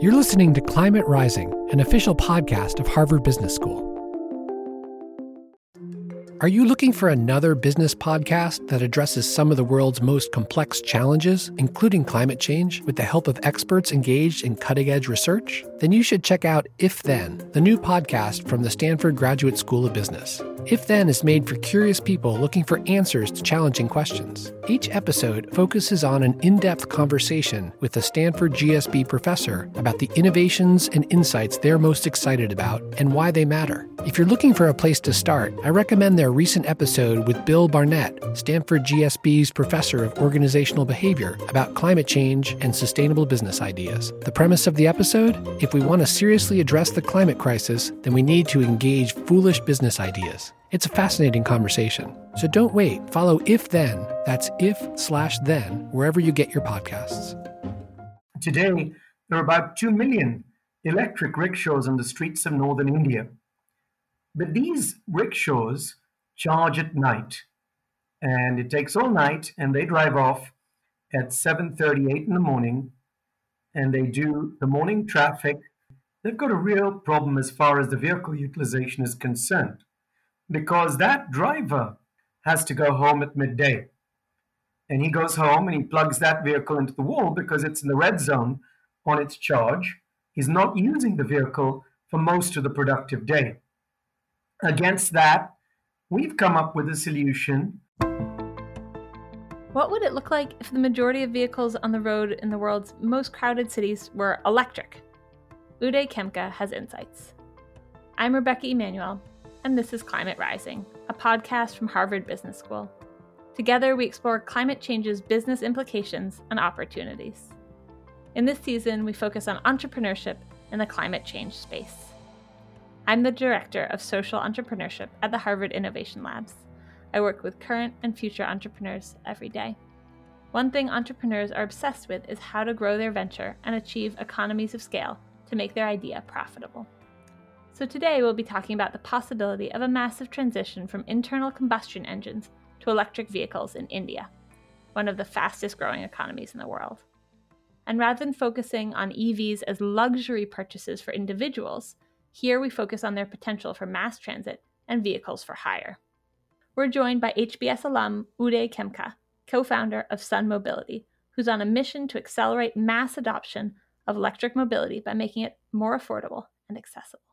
You're listening to Climate Rising, an official podcast of Harvard Business School. Are you looking for another business podcast that addresses some of the world's most complex challenges, including climate change, with the help of experts engaged in cutting edge research? Then you should check out If Then, the new podcast from the Stanford Graduate School of Business. If Then is made for curious people looking for answers to challenging questions. Each episode focuses on an in depth conversation with a Stanford GSB professor about the innovations and insights they're most excited about and why they matter. If you're looking for a place to start, I recommend their recent episode with Bill Barnett, Stanford GSB's professor of organizational behavior, about climate change and sustainable business ideas. The premise of the episode if we want to seriously address the climate crisis, then we need to engage foolish business ideas. It's a fascinating conversation. So don't wait. Follow If Then, that's if slash then, wherever you get your podcasts. Today, there are about 2 million electric rickshaws on the streets of northern India. But these rickshaws charge at night, and it takes all night, and they drive off at 7:38 in the morning, and they do the morning traffic. They've got a real problem as far as the vehicle utilization is concerned, because that driver has to go home at midday, and he goes home and he plugs that vehicle into the wall because it's in the red zone on its charge. He's not using the vehicle for most of the productive day. Against that, we've come up with a solution. What would it look like if the majority of vehicles on the road in the world's most crowded cities were electric? Uday Khemka has insights. I'm Rebecca Emanuel, and this is Climate Rising, a podcast from Harvard Business School. Together, we explore climate change's business implications and opportunities. In this season, we focus on entrepreneurship in the climate change space. I'm the Director of Social Entrepreneurship at the Harvard Innovation Labs. I work with current and future entrepreneurs every day. One thing entrepreneurs are obsessed with is how to grow their venture and achieve economies of scale to make their idea profitable. So, today we'll be talking about the possibility of a massive transition from internal combustion engines to electric vehicles in India, one of the fastest growing economies in the world. And rather than focusing on EVs as luxury purchases for individuals, here we focus on their potential for mass transit and vehicles for hire. We're joined by HBS alum Uday Khemka, co founder of Sun Mobility, who's on a mission to accelerate mass adoption of electric mobility by making it more affordable and accessible.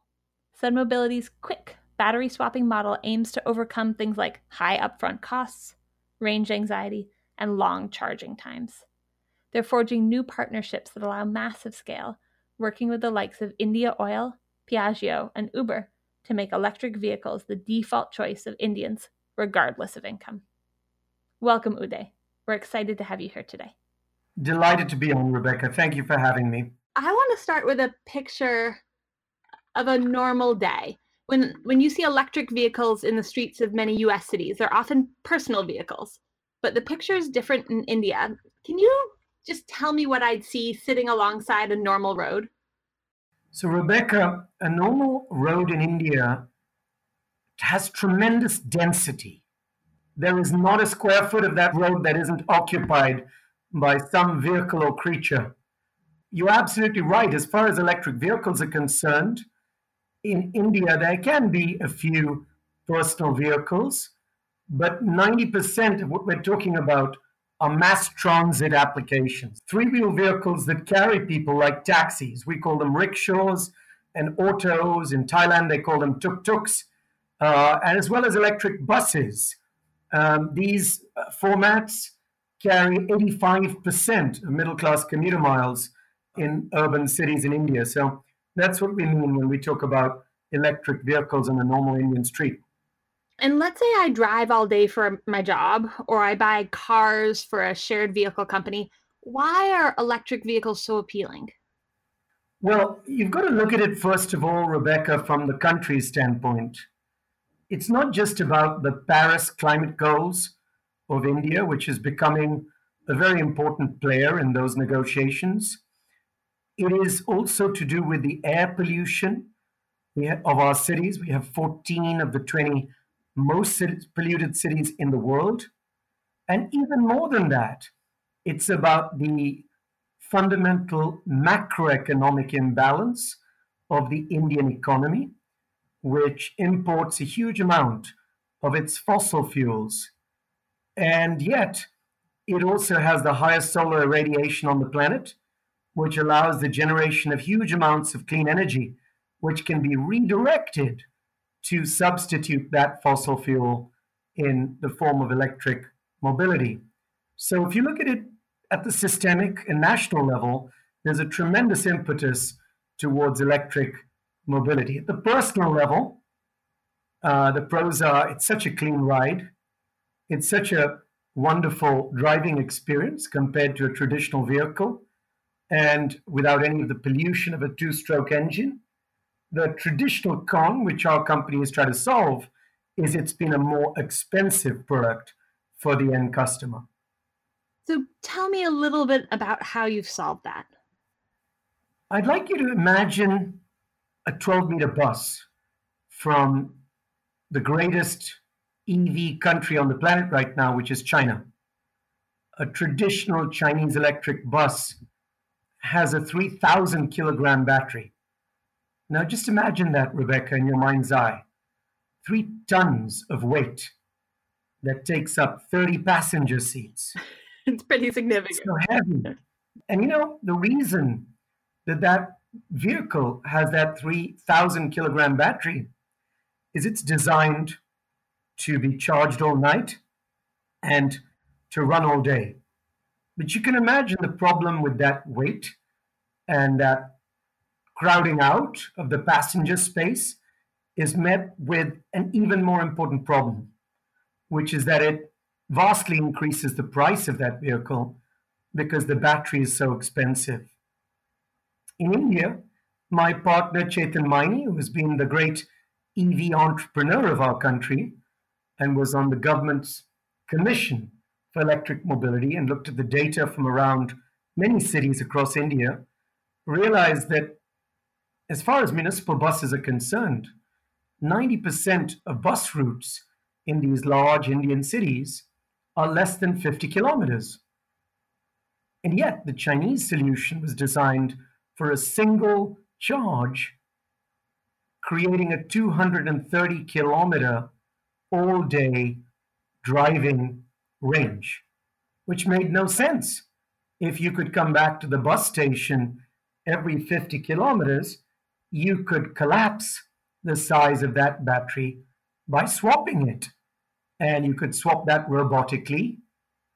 Sun Mobility's quick battery swapping model aims to overcome things like high upfront costs, range anxiety, and long charging times. They're forging new partnerships that allow massive scale, working with the likes of Indian Oil Piaggio, and Uber to make electric vehicles the default choice of Indians, regardless of income. Welcome, Uday. We're excited to have you here today. Delighted to be on, Rebecca. Thank you for having me. I want to start with a picture of a normal day. When, when you see electric vehicles in the streets of many US cities, they're often personal vehicles, but the picture is different in India. Can you just tell me what I'd see sitting alongside a normal road? So, Rebecca, a normal road in India has tremendous density. There is not a square foot of that road that isn't occupied by some vehicle or creature. You're absolutely right. As far as electric vehicles are concerned, in India, there can be a few personal vehicles, but 90% of what we're talking about are mass transit applications. Three wheel vehicles that carry people like taxis. We call them rickshaws and autos. In Thailand, they call them tuk tuks, uh, and as well as electric buses. Um, these uh, formats carry 85% of middle class commuter miles in urban cities in India. So that's what we mean when we talk about electric vehicles on a normal Indian street. And let's say I drive all day for my job or I buy cars for a shared vehicle company. Why are electric vehicles so appealing? Well, you've got to look at it, first of all, Rebecca, from the country's standpoint. It's not just about the Paris climate goals of India, which is becoming a very important player in those negotiations. It is also to do with the air pollution of our cities. We have 14 of the 20 most polluted cities in the world. And even more than that, it's about the fundamental macroeconomic imbalance of the Indian economy, which imports a huge amount of its fossil fuels. And yet, it also has the highest solar irradiation on the planet, which allows the generation of huge amounts of clean energy, which can be redirected to substitute that fossil fuel in the form of electric mobility. So, if you look at it at the systemic and national level, there's a tremendous impetus towards electric mobility. At the personal level, uh, the pros are it's such a clean ride, it's such a wonderful driving experience compared to a traditional vehicle, and without any of the pollution of a two stroke engine. The traditional con, which our company is trying to solve, is it's been a more expensive product for the end customer. So tell me a little bit about how you've solved that. I'd like you to imagine a 12 meter bus from the greatest EV country on the planet right now, which is China. A traditional Chinese electric bus has a 3,000 kilogram battery. Now, just imagine that, Rebecca, in your mind's eye. Three tons of weight that takes up 30 passenger seats. it's pretty significant. so heavy. And you know, the reason that that vehicle has that 3,000 kilogram battery is it's designed to be charged all night and to run all day. But you can imagine the problem with that weight and that crowding out of the passenger space is met with an even more important problem, which is that it vastly increases the price of that vehicle because the battery is so expensive. In India, my partner Chetan Maini, who has been the great EV entrepreneur of our country and was on the government's commission for electric mobility and looked at the data from around many cities across India, realized that as far as municipal buses are concerned, 90% of bus routes in these large Indian cities are less than 50 kilometers. And yet, the Chinese solution was designed for a single charge, creating a 230 kilometer all day driving range, which made no sense. If you could come back to the bus station every 50 kilometers, you could collapse the size of that battery by swapping it. And you could swap that robotically.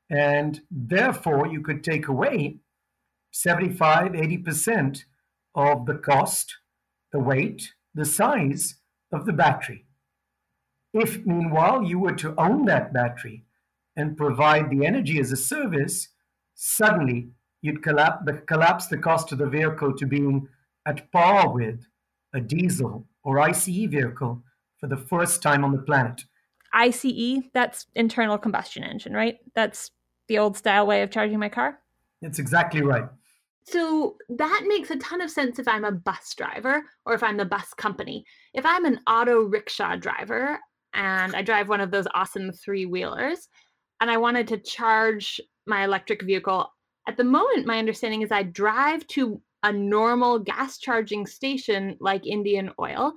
And therefore, you could take away 75, 80% of the cost, the weight, the size of the battery. If, meanwhile, you were to own that battery and provide the energy as a service, suddenly you'd collapse the, collapse the cost of the vehicle to being at par with a diesel or ICE vehicle for the first time on the planet. ICE, that's internal combustion engine, right? That's the old style way of charging my car? That's exactly right. So that makes a ton of sense if I'm a bus driver or if I'm the bus company. If I'm an auto rickshaw driver and I drive one of those awesome three wheelers and I wanted to charge my electric vehicle, at the moment, my understanding is I drive to a normal gas charging station like Indian Oil,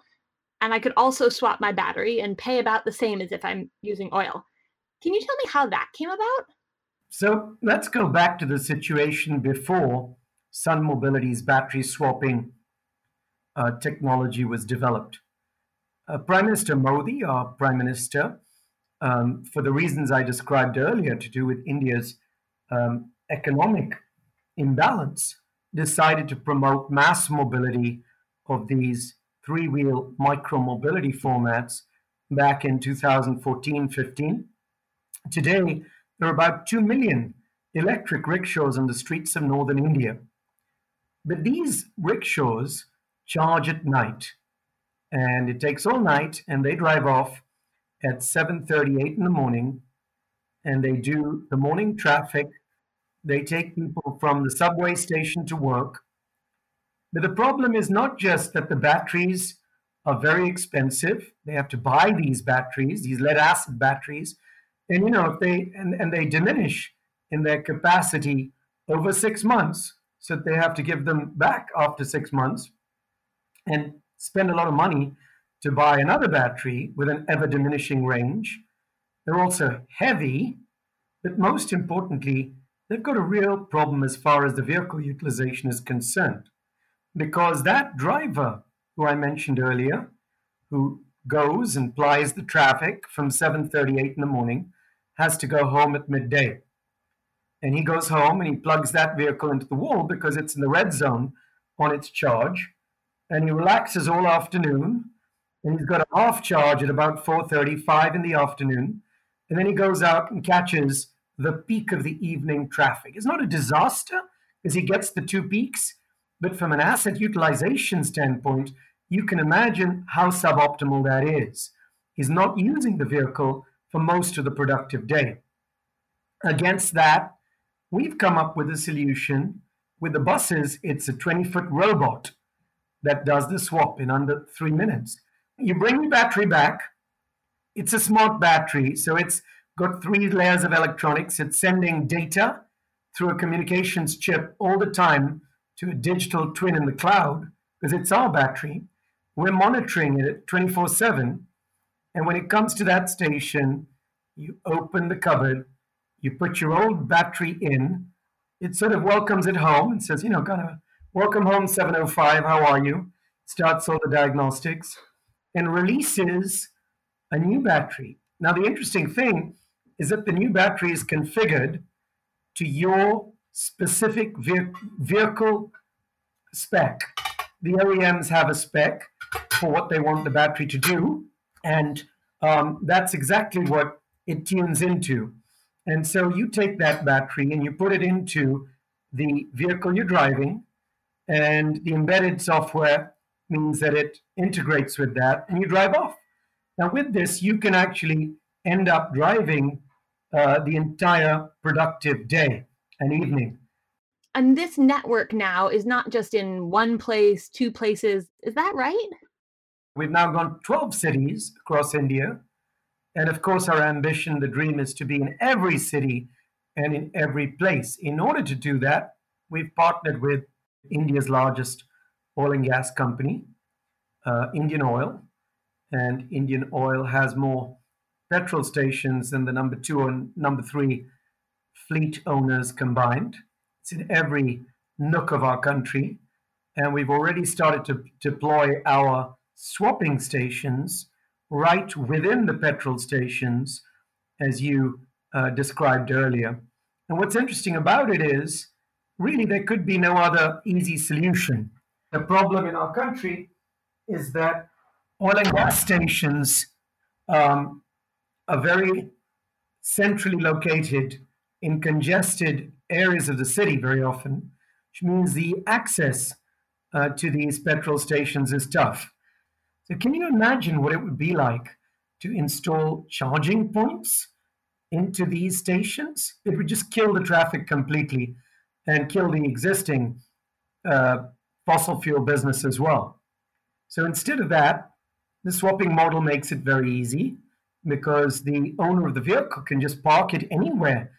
and I could also swap my battery and pay about the same as if I'm using oil. Can you tell me how that came about? So let's go back to the situation before Sun Mobility's battery swapping uh, technology was developed. Uh, Prime Minister Modi, our Prime Minister, um, for the reasons I described earlier to do with India's um, economic imbalance, decided to promote mass mobility of these three wheel micro mobility formats back in 2014 15. Today, there are about 2 million electric rickshaws on the streets of northern India. But these rickshaws charge at night, and it takes all night, and they drive off at 7:38 in the morning, and they do the morning traffic. They take people from the subway station to work. But the problem is not just that the batteries are very expensive. They have to buy these batteries, these lead acid batteries, and you know if they and, and they diminish in their capacity over six months so they have to give them back after six months and spend a lot of money to buy another battery with an ever diminishing range. They're also heavy, but most importantly, they've got a real problem as far as the vehicle utilization is concerned. Because that driver who I mentioned earlier, who goes and plies the traffic from 7:38 in the morning, has to go home at midday. And he goes home and he plugs that vehicle into the wall because it's in the red zone on its charge. And he relaxes all afternoon. And he's got a half charge at about 4:35 in the afternoon. And then he goes out and catches the peak of the evening traffic. It's not a disaster because he gets the two peaks, but from an asset utilization standpoint, you can imagine how suboptimal that is. He's not using the vehicle for most of the productive day. Against that, we've come up with a solution. With the buses, it's a 20 foot robot that does the swap in under three minutes. You bring the battery back. It's a smart battery, so it's got three layers of electronics. It's sending data through a communications chip all the time to a digital twin in the cloud because it's our battery. We're monitoring it 24 7. And when it comes to that station, you open the cupboard, you put your old battery in, it sort of welcomes it home and says, you know, kind of, welcome home 705, how are you? Starts all the diagnostics and releases a new battery. Now, the interesting thing is that the new battery is configured to your specific vehicle spec. The OEMs have a spec for what they want the battery to do, and um, that's exactly what it tunes into. And so you take that battery and you put it into the vehicle you're driving, and the embedded software means that it integrates with that, and you drive off. Now, with this, you can actually end up driving uh, the entire productive day and evening. And this network now is not just in one place, two places. Is that right? We've now gone 12 cities across India. And of course, our ambition, the dream is to be in every city and in every place. In order to do that, we've partnered with India's largest oil and gas company, uh, Indian Oil. And Indian Oil has more petrol stations and the number two and number three fleet owners combined. It's in every nook of our country. And we've already started to deploy our swapping stations right within the petrol stations, as you uh, described earlier. And what's interesting about it is really there could be no other easy solution. The problem in our country is that oil and gas stations um, are very centrally located in congested areas of the city very often, which means the access uh, to these petrol stations is tough. So, can you imagine what it would be like to install charging points into these stations? It would just kill the traffic completely and kill the existing uh, fossil fuel business as well. So, instead of that, the swapping model makes it very easy because the owner of the vehicle can just park it anywhere,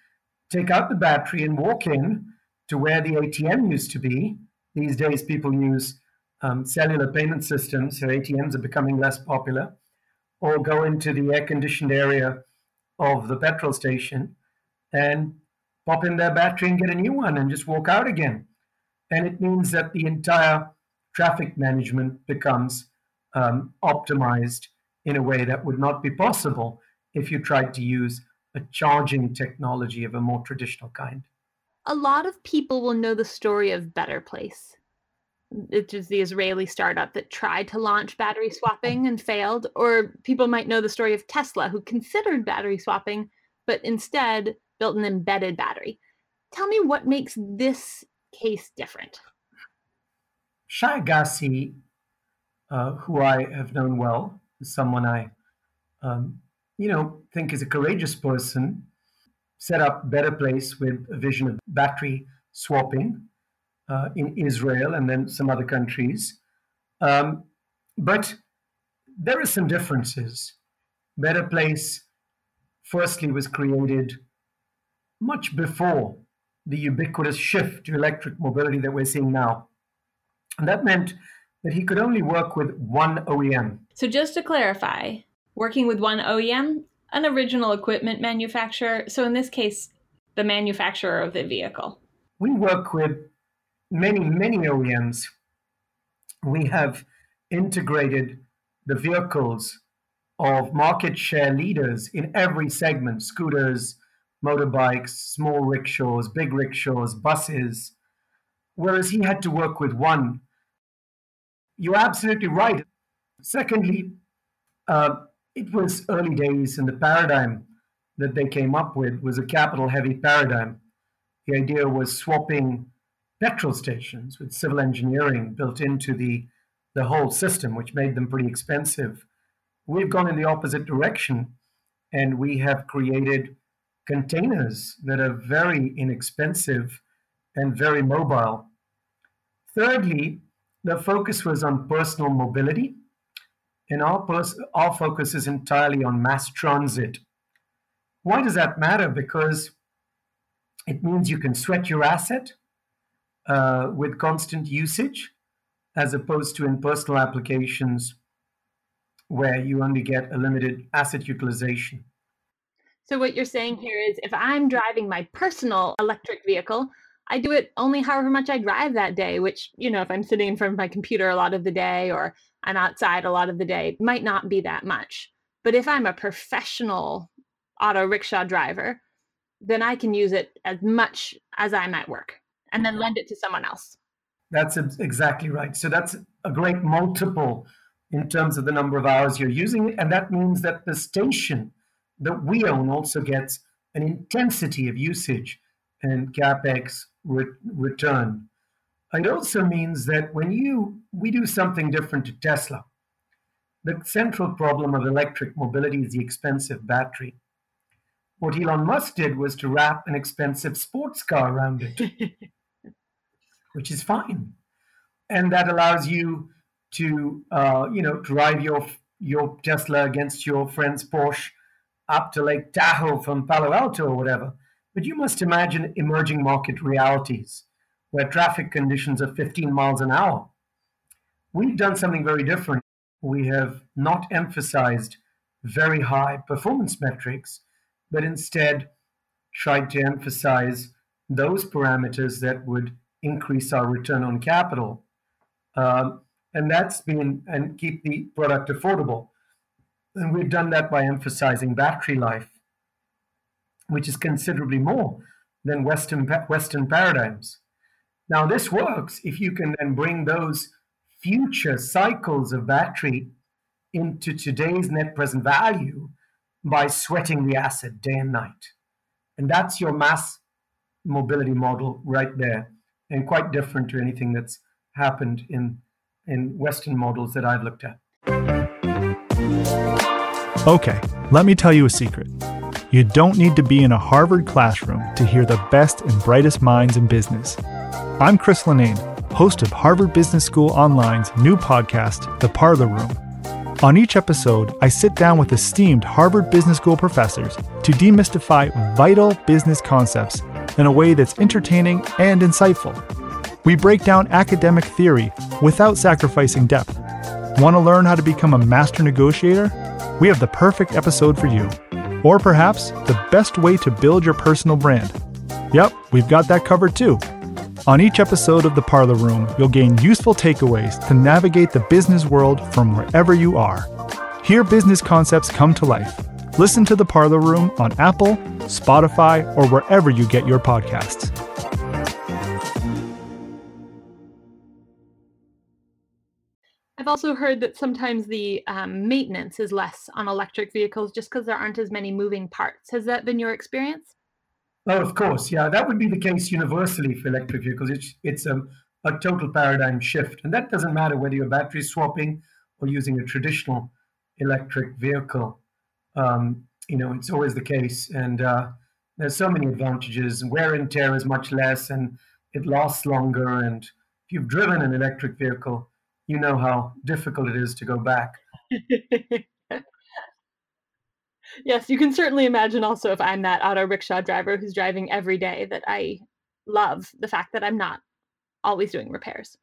take out the battery, and walk in to where the ATM used to be. These days, people use um, cellular payment systems, so ATMs are becoming less popular, or go into the air conditioned area of the petrol station and pop in their battery and get a new one and just walk out again. And it means that the entire traffic management becomes um, optimized in a way that would not be possible if you tried to use a charging technology of a more traditional kind. A lot of people will know the story of Better Place it is the Israeli startup that tried to launch battery swapping and failed. Or people might know the story of Tesla, who considered battery swapping, but instead built an embedded battery. Tell me what makes this case different. Shai Agassi, uh, who I have known well, someone I, um, you know, think is a courageous person, set up Better Place with a vision of battery swapping uh, in Israel and then some other countries. Um, but there are some differences. Better Place, firstly, was created much before the ubiquitous shift to electric mobility that we're seeing now. And that meant that he could only work with one OEM. So, just to clarify, working with one OEM, an original equipment manufacturer. So, in this case, the manufacturer of the vehicle. We work with many, many OEMs. We have integrated the vehicles of market share leaders in every segment scooters, motorbikes, small rickshaws, big rickshaws, buses, whereas he had to work with one. You're absolutely right. Secondly, uh, it was early days, and the paradigm that they came up with was a capital heavy paradigm. The idea was swapping petrol stations with civil engineering built into the, the whole system, which made them pretty expensive. We've gone in the opposite direction and we have created containers that are very inexpensive and very mobile. Thirdly, the focus was on personal mobility, and our, pers- our focus is entirely on mass transit. Why does that matter? Because it means you can sweat your asset uh, with constant usage, as opposed to in personal applications where you only get a limited asset utilization. So, what you're saying here is if I'm driving my personal electric vehicle, I do it only however much I drive that day, which, you know, if I'm sitting in front of my computer a lot of the day or I'm outside a lot of the day, might not be that much. But if I'm a professional auto rickshaw driver, then I can use it as much as I'm at work and then lend it to someone else. That's exactly right. So that's a great multiple in terms of the number of hours you're using it. And that means that the station that we own also gets an intensity of usage and capex re- return. It also means that when you we do something different to Tesla, the central problem of electric mobility is the expensive battery. What Elon Musk did was to wrap an expensive sports car around it, which is fine, and that allows you to, uh, you know, drive your your Tesla against your friend's Porsche up to Lake Tahoe from Palo Alto or whatever. But you must imagine emerging market realities where traffic conditions are 15 miles an hour. We've done something very different. We have not emphasized very high performance metrics but instead tried to emphasize those parameters that would increase our return on capital. Um, and that's been, and keep the product affordable. And we've done that by emphasizing battery life, which is considerably more than Western, Western paradigms. Now, this works if you can then bring those future cycles of battery into today's net present value by sweating the asset day and night. And that's your mass mobility model right there, and quite different to anything that's happened in, in Western models that I've looked at. Okay, let me tell you a secret. You don't need to be in a Harvard classroom to hear the best and brightest minds in business. I'm Chris Linnane, host of Harvard Business School Online's new podcast, The Parlor Room on each episode, I sit down with esteemed Harvard Business School professors to demystify vital business concepts in a way that's entertaining and insightful. We break down academic theory without sacrificing depth. Want to learn how to become a master negotiator? We have the perfect episode for you. Or perhaps the best way to build your personal brand. Yep, we've got that covered too. On each episode of The Parlor Room, you'll gain useful takeaways to navigate the business world from wherever you are. Hear business concepts come to life. Listen to The Parlor Room on Apple, Spotify, or wherever you get your podcasts. I've also heard that sometimes the um, maintenance is less on electric vehicles just because there aren't as many moving parts. Has that been your experience? Oh, of course, yeah, that would be the case universally for electric vehicles. It's it's a, a total paradigm shift, and that doesn't matter whether you're battery swapping or using a traditional electric vehicle. Um, you know, it's always the case, and uh, there's so many advantages. Wear and tear is much less, and it lasts longer. And if you've driven an electric vehicle, you know how difficult it is to go back. yes, you can certainly imagine also if I'm that auto rickshaw driver who's driving every day that I love the fact that I'm not always doing repairs.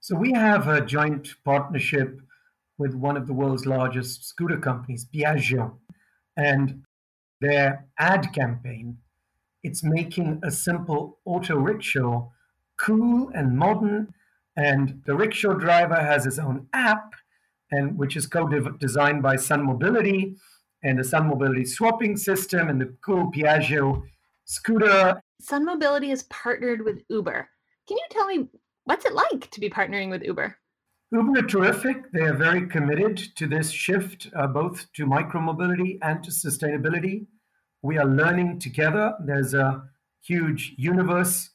So we have a joint partnership with one of the world's largest scooter companies, Piaggio, and their ad campaign. It's making a simple auto rickshaw cool and modern, and the rickshaw driver has his own app, and which is co-designed by Sun Mobility, and the Sun Mobility swapping system, and the cool Piaggio scooter. Sun Mobility is partnered with Uber. Can you tell me what's it like to be partnering with Uber? Uber are terrific. They are very committed to this shift, uh, both to micromobility and to sustainability. We are learning together. There's a huge universe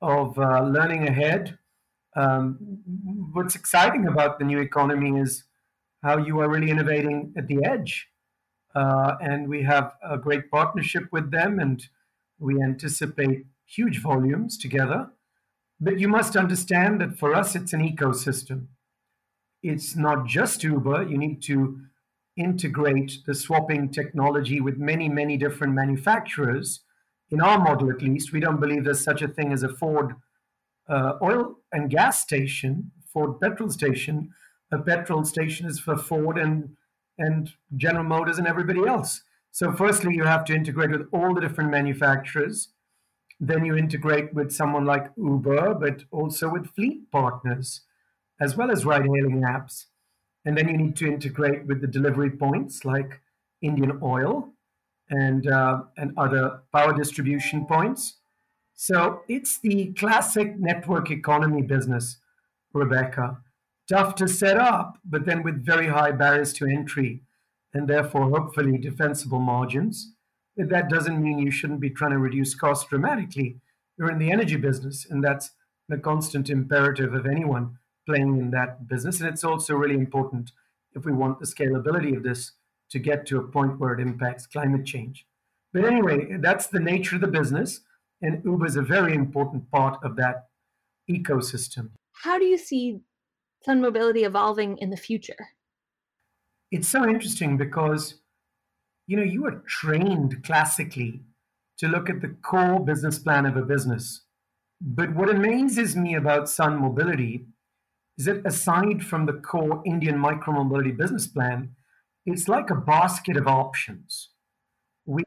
of uh, learning ahead. Um, what's exciting about the new economy is how you are really innovating at the edge. Uh, and we have a great partnership with them, and we anticipate huge volumes together. But you must understand that for us, it's an ecosystem it's not just Uber. You need to integrate the swapping technology with many, many different manufacturers. In our model, at least, we don't believe there's such a thing as a Ford uh, oil and gas station, Ford petrol station. A petrol station is for Ford and and General Motors and everybody else. So, firstly, you have to integrate with all the different manufacturers. Then you integrate with someone like Uber, but also with fleet partners as well as ride hailing apps. And then you need to integrate with the delivery points like Indian Oil and, uh, and other power distribution points. So it's the classic network economy business, Rebecca. Tough to set up, but then with very high barriers to entry and therefore hopefully defensible margins. But that doesn't mean you shouldn't be trying to reduce costs dramatically. You're in the energy business, and that's the constant imperative of anyone playing in that business. And it's also really important if we want the scalability of this to get to a point where it impacts climate change. But anyway, that's the nature of the business. And Uber is a very important part of that ecosystem. How do you see Sun Mobility evolving in the future? It's so interesting because, you know, you are trained classically to look at the core business plan of a business. But what amazes me about Sun Mobility is that aside from the core Indian micromobility business plan, it's like a basket of options. We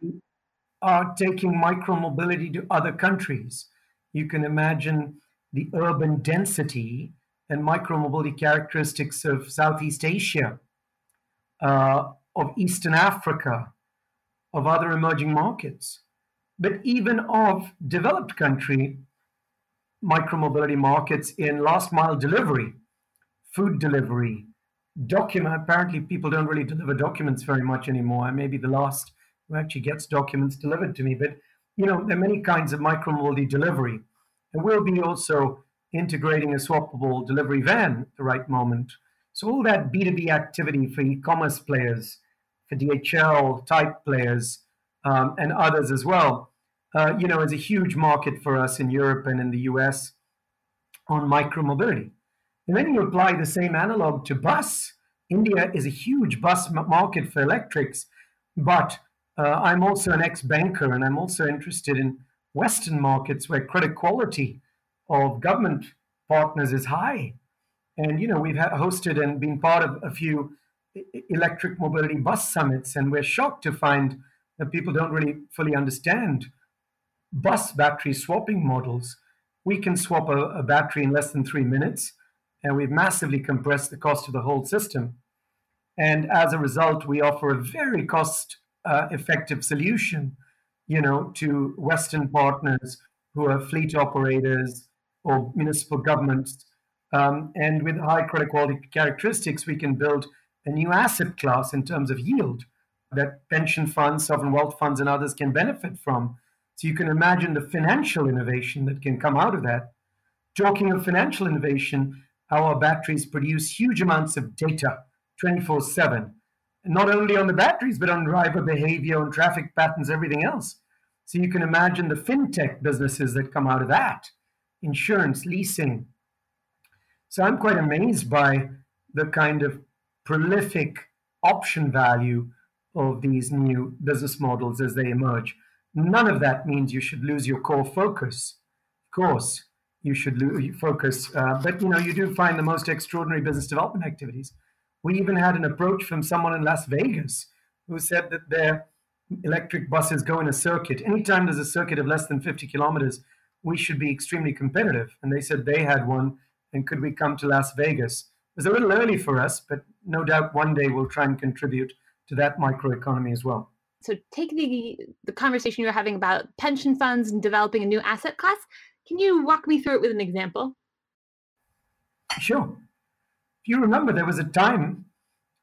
are taking micromobility to other countries. You can imagine the urban density and micromobility characteristics of Southeast Asia, uh, of Eastern Africa, of other emerging markets, but even of developed country micromobility markets in last mile delivery, food delivery, document. Apparently, people don't really deliver documents very much anymore. I may be the last who actually gets documents delivered to me, but you know, there are many kinds of micromobility delivery. And we'll be also integrating a swappable delivery van at the right moment. So all that B2B activity for e-commerce players, for DHL type players, um, and others as well uh, you know, is a huge market for us in Europe and in the US on micromobility. And then you apply the same analog to bus. India is a huge bus market for electrics, but uh, I'm also an ex banker and I'm also interested in Western markets where credit quality of government partners is high. And, you know, we've hosted and been part of a few electric mobility bus summits, and we're shocked to find that people don't really fully understand bus battery swapping models, we can swap a, a battery in less than three minutes, and we've massively compressed the cost of the whole system. And as a result, we offer a very cost uh, effective solution, you know, to Western partners who are fleet operators or municipal governments. Um, and with high credit quality characteristics, we can build a new asset class in terms of yield that pension funds, sovereign wealth funds, and others can benefit from. So you can imagine the financial innovation that can come out of that. Talking of financial innovation, our batteries produce huge amounts of data 24 7, not only on the batteries, but on driver behavior, on traffic patterns, everything else. So you can imagine the fintech businesses that come out of that insurance, leasing. So I'm quite amazed by the kind of prolific option value of these new business models as they emerge. None of that means you should lose your core focus. Of course, you should lose focus. Uh, but you know, you do find the most extraordinary business development activities. We even had an approach from someone in Las Vegas who said that their electric buses go in a circuit. Anytime there's a circuit of less than 50 kilometers, we should be extremely competitive. And they said they had one, and could we come to Las Vegas? It was a little early for us, but no doubt one day we'll try and contribute to that microeconomy as well. So take the the conversation you were having about pension funds and developing a new asset class. Can you walk me through it with an example? Sure. If you remember, there was a time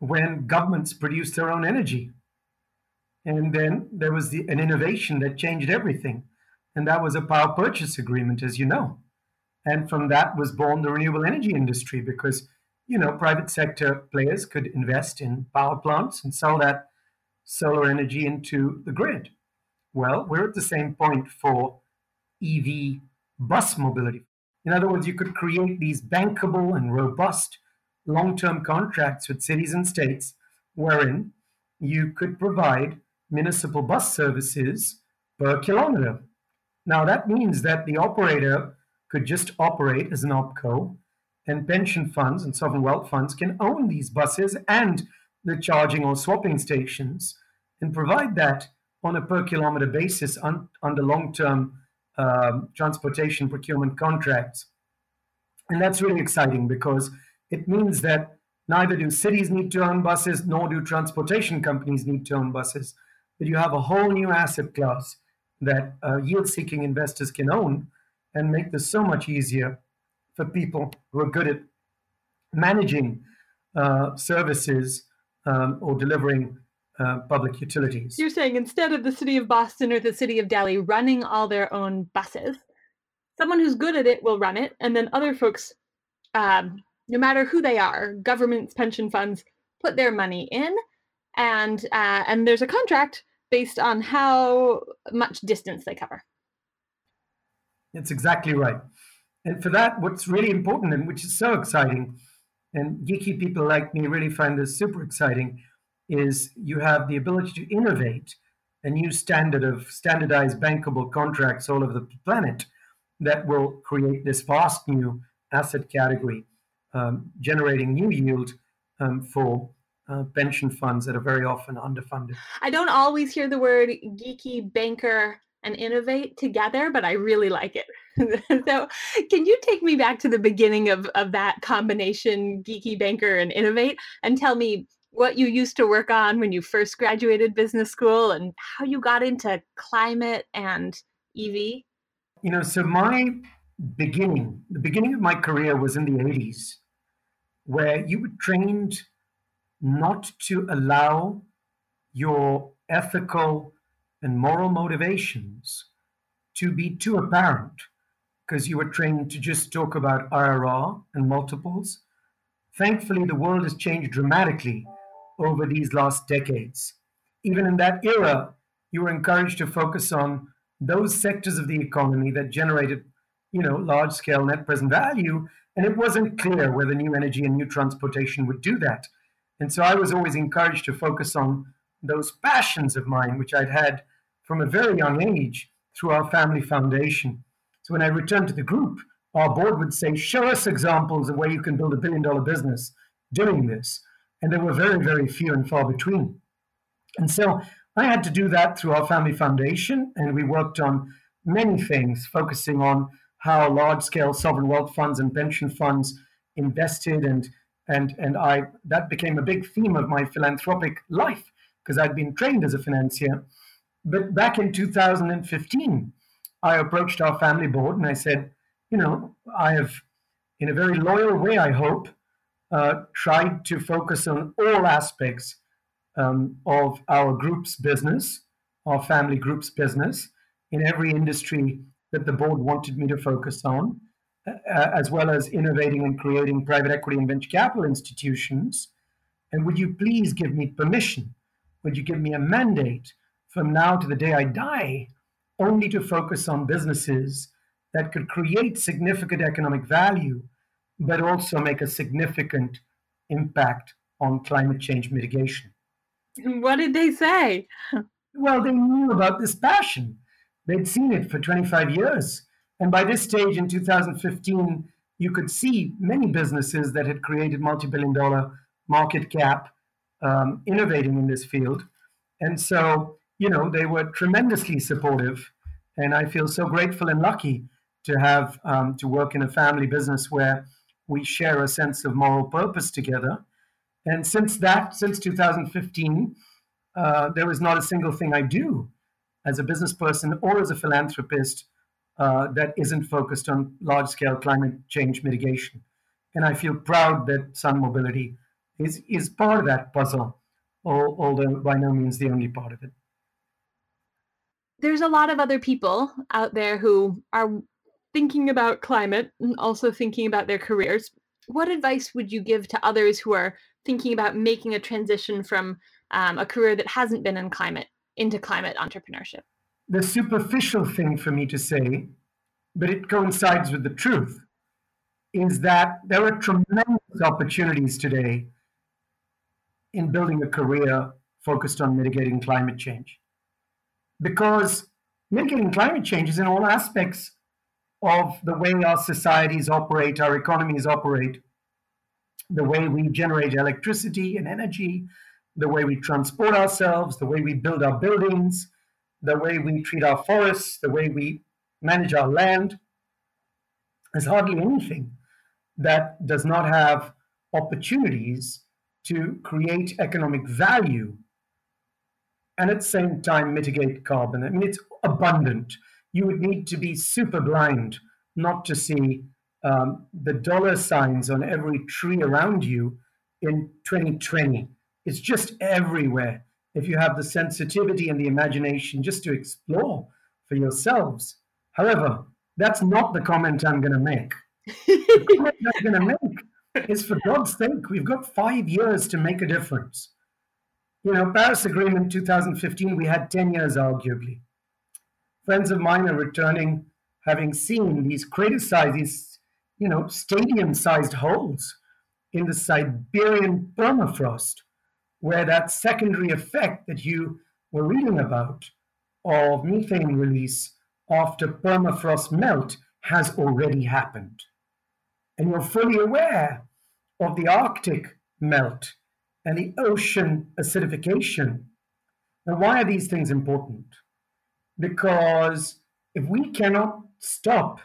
when governments produced their own energy. And then there was the, an innovation that changed everything. And that was a power purchase agreement, as you know. And from that was born the renewable energy industry because, you know, private sector players could invest in power plants and sell that solar energy into the grid. Well, we're at the same point for EV bus mobility. In other words, you could create these bankable and robust long term contracts with cities and states wherein you could provide municipal bus services per kilometer. Now, that means that the operator could just operate as an OPCO, and pension funds and sovereign wealth funds can own these buses and the charging or swapping stations and provide that on a per kilometer basis on, under long term um, transportation procurement contracts. And that's really exciting because it means that neither do cities need to own buses nor do transportation companies need to own buses. But you have a whole new asset class that uh, yield seeking investors can own and make this so much easier for people who are good at managing uh, services um, or delivering uh, public utilities. You're saying instead of the city of Boston or the city of Delhi running all their own buses, someone who's good at it will run it, and then other folks, um, no matter who they are, governments, pension funds, put their money in, and uh, and there's a contract based on how much distance they cover. That's exactly right. And for that, what's really important and which is so exciting, and geeky people like me really find this super exciting, is you have the ability to innovate a new standard of standardized bankable contracts all over the planet that will create this vast new asset category, generating new yield um, for uh, pension funds that are very often underfunded. I don't always hear the word geeky banker and innovate together, but I really like it. so, can you take me back to the beginning of, of that combination, geeky banker and innovate, and tell me what you used to work on when you first graduated business school and how you got into climate and EV? You know, so my beginning, the beginning of my career was in the 80s, where you were trained not to allow your ethical and moral motivations to be too apparent because you were trained to just talk about IRR and multiples. Thankfully, the world has changed dramatically over these last decades. Even in that era, you were encouraged to focus on those sectors of the economy that generated, you know, large scale net present value. And it wasn't clear whether new energy and new transportation would do that. And so I was always encouraged to focus on those passions of mine, which I'd had from a very young age through our family foundation. So when I returned to the group, our board would say, Show us examples of where you can build a billion dollar business doing this and there were very, very few and far between. And so I had to do that through our family foundation, and we worked on many things, focusing on how large-scale sovereign wealth funds and pension funds invested, and and and I that became a big theme of my philanthropic life because I'd been trained as a financier. But back in 2015, I approached our family board and I said, you know, I have, in a very loyal way, I hope, uh, tried to focus on all aspects um, of our group's business, our family group's business, in every industry that the board wanted me to focus on, uh, as well as innovating and creating private equity and venture capital institutions. And would you please give me permission? Would you give me a mandate from now to the day I die only to focus on businesses that could create significant economic value but also make a significant impact on climate change mitigation. What did they say? Well, they knew about this passion. They'd seen it for 25 years. And by this stage in 2015, you could see many businesses that had created multi billion dollar market cap um, innovating in this field. And so, you know, they were tremendously supportive. And I feel so grateful and lucky to have um, to work in a family business where we share a sense of moral purpose together. And since that, since 2015, uh, was not a single thing I do as a business person or as a philanthropist uh, that isn't focused on large scale climate change mitigation. And I feel proud that Sun Mobility is, is part of that puzzle, although by no means the only part of it. There's a lot of other people out there who are thinking about climate and also thinking about their careers. What advice would you give to others who are thinking about making a transition from um, a career that hasn't been in climate into climate entrepreneurship? The superficial thing for me to say, but it coincides with the truth, is that there are tremendous opportunities today in building a career focused on mitigating climate change. Because mitigating climate change is in all aspects of the way our societies operate, our economies operate, the way we generate electricity and energy, the way we transport ourselves, the way we build our buildings, the way we treat our forests, the way we manage our land. There's hardly anything that does not have opportunities to create economic value and at the same time mitigate carbon. I mean, it's abundant. You would need to be super blind not to see um, the dollar signs on every tree around you in 2020. It's just everywhere. If you have the sensitivity and the imagination just to explore for yourselves. However, that's not the comment I'm going to make. the comment I'm going to make is for God's sake, we've got five years to make a difference. You know, Paris Agreement 2015, we had 10 years arguably. Friends of mine are returning, having seen these crater sizes, you know, stadium sized holes in the Siberian permafrost, where that secondary effect that you were reading about of methane release after permafrost melt has already happened and you're fully aware of the Arctic melt and the ocean acidification. Now, why are these things important? Because if we cannot stop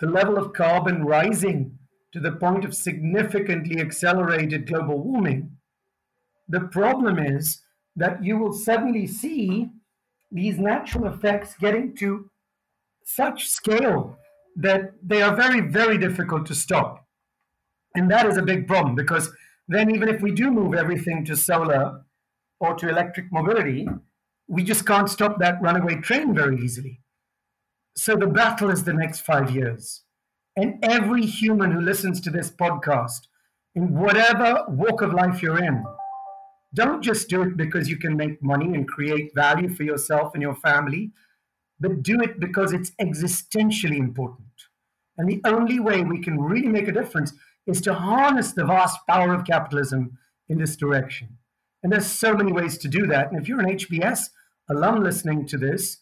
the level of carbon rising to the point of significantly accelerated global warming, the problem is that you will suddenly see these natural effects getting to such scale that they are very, very difficult to stop. And that is a big problem because then, even if we do move everything to solar or to electric mobility, we just can't stop that runaway train very easily. So, the battle is the next five years. And every human who listens to this podcast, in whatever walk of life you're in, don't just do it because you can make money and create value for yourself and your family, but do it because it's existentially important. And the only way we can really make a difference is to harness the vast power of capitalism in this direction. And there's so many ways to do that. And if you're an HBS alum listening to this,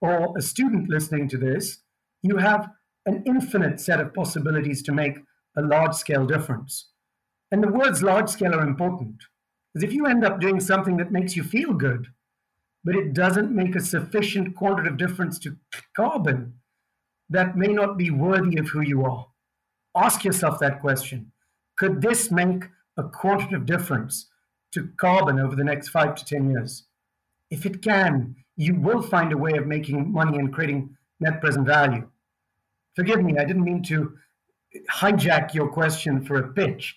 or a student listening to this, you have an infinite set of possibilities to make a large scale difference. And the words large scale are important. Because if you end up doing something that makes you feel good, but it doesn't make a sufficient quantitative difference to carbon, that may not be worthy of who you are. Ask yourself that question. Could this make a quantitative difference to carbon over the next five to 10 years? If it can, you will find a way of making money and creating net present value. Forgive me, I didn't mean to hijack your question for a pitch,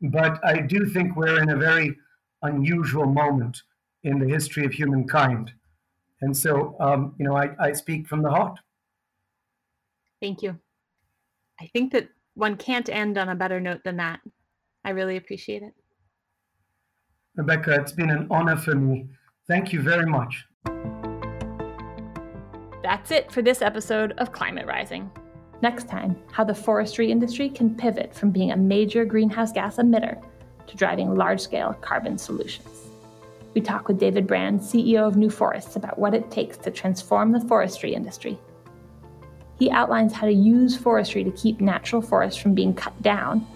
but I do think we're in a very unusual moment in the history of humankind. And so, um, you know, I, I speak from the heart. Thank you. I think that one can't end on a better note than that. I really appreciate it. Rebecca, it's been an honor for me. Thank you very much. That's it for this episode of Climate Rising. Next time, how the forestry industry can pivot from being a major greenhouse gas emitter to driving large scale carbon solutions. We talk with David Brand, CEO of New Forests, about what it takes to transform the forestry industry He outlines how to use forestry to keep natural forests from being cut down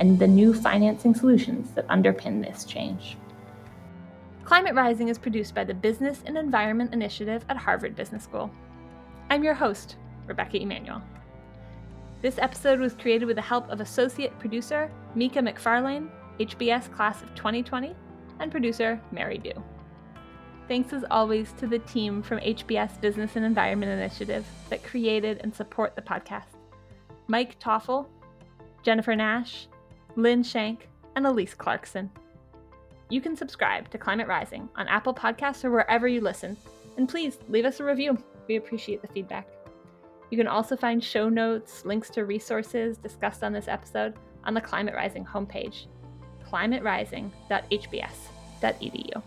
and the new financing solutions that underpin this change. Climate Rising is produced by the Business and Environment Initiative at Harvard Business School. I'm your host, Rebecca Emanuel. This episode was created with the help of associate producer Mika McFarlane, HBS class of 2020, and producer Mary Dew. Thanks as always to the team from HBS Business and Environment Initiative that created and support the podcast Mike Toffel, Jennifer Nash, Lynn Shank, and Elise Clarkson. You can subscribe to Climate Rising on Apple Podcasts or wherever you listen, and please leave us a review. We appreciate the feedback. You can also find show notes, links to resources discussed on this episode on the Climate Rising homepage, climaterising.hbs.edu.